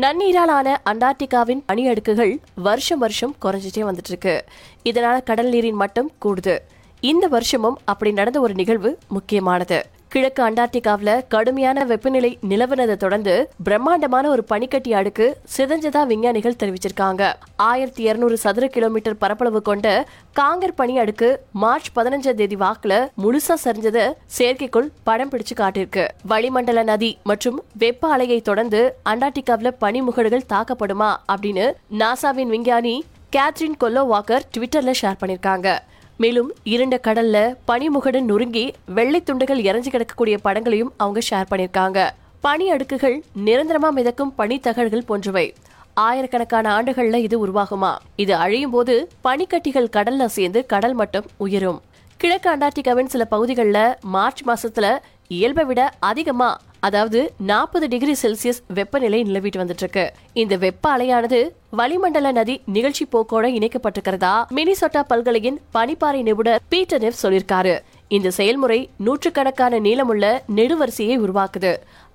நன்னீராலான அண்டார்டிகாவின் பனியடுக்குகள் வருஷம் வருஷம் குறைஞ்சிட்டே வந்துட்டு இருக்கு இதனால கடல் நீரின் மட்டம் கூடுது. இந்த வருஷமும் அப்படி நடந்த ஒரு நிகழ்வு முக்கியமானது. கிழக்கு அண்டார்டிகாவில் கடுமையான வெப்பநிலை நிலவுனதை தொடர்ந்து பிரம்மாண்டமான ஒரு பனிக்கட்டி அடுக்கு சிதஞ்சதா விஞ்ஞானிகள் தெரிவிச்சிருக்காங்க. ஆயிரத்தி இருநூறு சதுர கிலோமீட்டர் பரப்பளவு கொண்ட காங்கர் பனி அடுக்கு மார்ச் பதினஞ்சாம் தேதி வாக்குல முழுசா சரிஞ்சத செயற்கைக்குள் படம் பிடிச்சு காட்டிருக்கு வளிமண்டல நதி மற்றும் வெப்ப அலையை தொடர்ந்து அண்டார்டிகாவுல பனிமுகடுகள் தாக்கப்படுமா அப்படின்னு நாசாவின் விஞ்ஞானி கேத்ரின் கொல்லோ வாக்கர் ட்விட்டர்ல ஷேர் பண்ணிருக்காங்க மேலும் இருண்ட கடல்ல பனிமுகடன் நொறுங்கி வெள்ளை துண்டுகள் இறஞ்சி கிடக்கக்கூடிய படங்களையும் அவங்க ஷேர் பண்ணியிருக்காங்க. பனி அடுக்குகள் நிரந்தரமா மிதக்கும் பனித்தகடுகள் போன்றவை. ஆயிரக்கணக்கான ஆண்டுகள்ல இது உருவாகுமா? இது அழியும் போது பனிக்கட்டிகள் கடல்ல சேர்ந்து கடல் மட்டம் உயரும். கிழக்கு அண்டார்டிகாவின் சில பகுதிகளில் மார்ச் மாசத்துல இயல்பை விட அதிகமா அதாவது நாற்பது டிகிரி செல்சியஸ் வெப்பநிலை நிலவிட்டு வந்துட்டு இருக்கு இந்த வெப்ப அலையானது வளிமண்டல நதி நிகழ்ச்சி போக்கோட இணைக்கப்பட்டிருக்கிறதா? மினிசோட்டா பல்கலையின் பனிப்பாறை நிபுணர் பீட்டர் நெஃப் சொல்லியிருக்காரு. இந்த செயல்முறை நூற்றுக்கணக்கான நீளமுள்ள நெடுவரிசையை உருவாக்குது.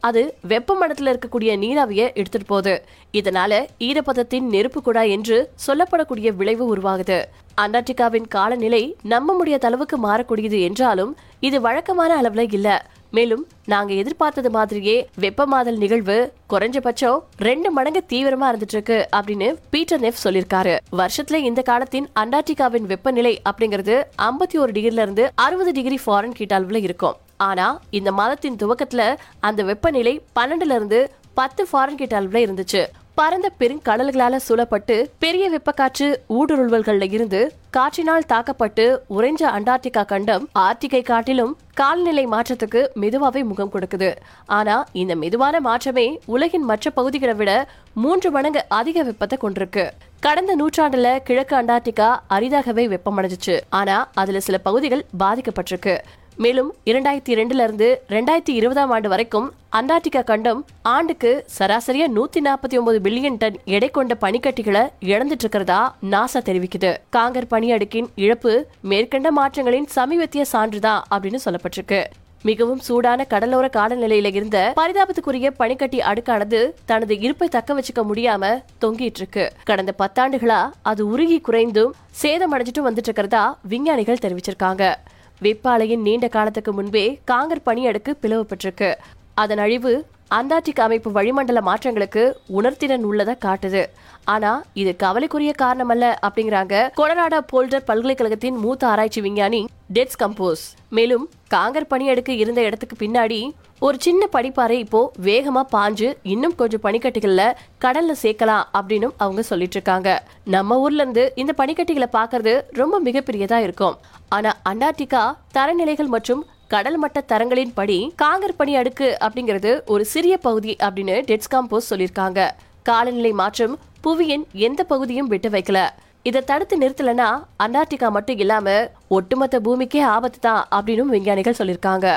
அது வெப்பமண்டலத்தில் இருக்கக்கூடிய நீராவிய எடுத்துட்டு போகுது. இதனால ஈரப்பதத்தின் நெருப்பு குடா என்று சொல்லப்படக்கூடிய விளைவு உருவாகுது. அண்டார்டிகாவின் காலநிலை நம்ப முடியாத அளவுக்கு மாறக்கூடியது என்றாலும் இது வழக்கமான அளவுல இல்லை. மேலும் நாங்க எதிர்பார்த்தது மாதிரியே வெப்பமாதல் நிகழ்வு குறைஞ்சபட்சம் ரெண்டு மடங்கு தீவிரமா இருந்துட்டு இருக்கு அப்படின்னு பீட்டர் நெஃப் சொல்லியிருக்காரு. வருஷத்துல இந்த காலத்தின் அண்டார்டிகாவின் வெப்பநிலை அப்படிங்கிறது ஐம்பத்தி ஒரு டிகிரில இருந்து அறுபது டிகிரி ஃபாரன் கீட் அளவுல இருக்கும். ஆனா இந்த மாதத்தின் துவக்கத்துல அந்த வெப்பநிலை பன்னெண்டுல இருந்து பத்து ஃபாரன் கீட் அளவுல இருந்துச்சு. பரந்த பெருங்கடல்களால சூழப்பட்டு பெரிய வெப்பக்காற்று ஊடுருவல்கள்ல இருந்து காற்றினால் தாக்கப்பட்டு உறைஞ்ச அண்டார்டிகா கண்டம் ஆர்டிகை காட்டிலும் காலநிலை மாற்றத்துக்கு மெதுவாவே முகம் கொடுக்குது. ஆனா இந்த மெதுவான மாற்றமே உலகின் மற்ற பகுதிகளை விட மூன்று மடங்கு அதிக வெப்பத்தை கொண்டிருக்கு. கடந்த நூற்றாண்டுல கிழக்கு அண்டார்டிகா அரிதாகவே வெப்பமடைஞ்சிச்சு. ஆனா அதுல சில பகுதிகள் பாதிக்கப்பட்டிருக்கு. மேலும் இரண்டாயிரத்தி ரெண்டுல இருந்து ரெண்டாயிரத்தி இருபதாம் ஆண்டு வரைக்கும் அண்டார்டிகா கண்டம் ஆண்டுக்கு சராசரியா நூத்தி நாற்பத்தி ஒன்பது பில்லியன் டன் எடை கொண்ட பனிக்கட்டிகளை இழந்துட்டு இருக்கிறதா நாசா தெரிவிக்குது. காங்கர் பனி அடுக்கின் இழப்பு மேற்கண்ட மாற்றங்களின் சமீபத்திய சான்றுதான் அப்படின்னு சொல்லப்பட்டிருக்கு. மிகவும் சூடான கடலோர காலநிலையில இருந்த பரிதாபத்துக்குரிய பனிக்கட்டி அடுக்கானது தனது இருப்பை தக்க வச்சுக்க முடியாம தொங்கிட்டு இருக்கு கடந்த பத்தாண்டுகளா அது உருகி குறைந்தும் சேதமடைஞ்சிட்டும் வந்துட்டு இருக்கிறதா விஞ்ஞானிகள் தெரிவிச்சிருக்காங்க. வெப்பாலையின் நீண்ட காலத்துக்கு முன்பே காங்கர் பணியடுக்கு பிளவுபட்டிருக்கு அதன் அழிவு அண்டார்டிக் அமைப்பு வளிமண்டல மாற்றங்களுக்கு உணர்திறன் உள்ளதை காட்டுது. ஆனா இது கவலைக்குரிய காரணம் அல்ல அப்படிங்கிறாங்க கொலராடா போல்டர் பல்கலைக்கழகத்தின் மூத்த ஆராய்ச்சி விஞ்ஞானி டெட்ஸ் கம்போஸ். மேலும் காங்கர் பனியடுக்கு இருந்த இடத்துக்கு பின்னாடி ஒரு சின்ன படிப்பாறை இப்போ வேகமா பாஞ்சு இன்னும் கொஞ்சம் பனிக்கட்டிகள்ல கடல்ல சேர்க்கலாம் அப்படின்னு அவங்க சொல்லிட்டு இருக்காங்க நம்ம ஊர்ல இருந்து இந்த பனிக்கட்டிகளை பாக்குறது ரொம்ப மிகப்பெரியதா இருக்கும். ஆனா அண்டார்டிகா தரநிலைகள் மற்றும் கடல் மட்ட தரங்களின் படி காங்கர் பனி அடுக்கு அப்படிங்கிறது ஒரு சிறிய பகுதி அப்படின்னு டெட்ஸ்காம் காம்போஸ் சொல்லியிருக்காங்க. காலநிலை மாற்றம் புவியின் எந்த பகுதியும் விட்டு வைக்கல. இதை தடுத்து நிறுத்தலன்னா அண்டார்டிகா மட்டும் இல்லாம ஒட்டுமொத்த பூமிக்கே ஆபத்து தான் அப்படின்னு விஞ்ஞானிகள் சொல்லியிருக்காங்க.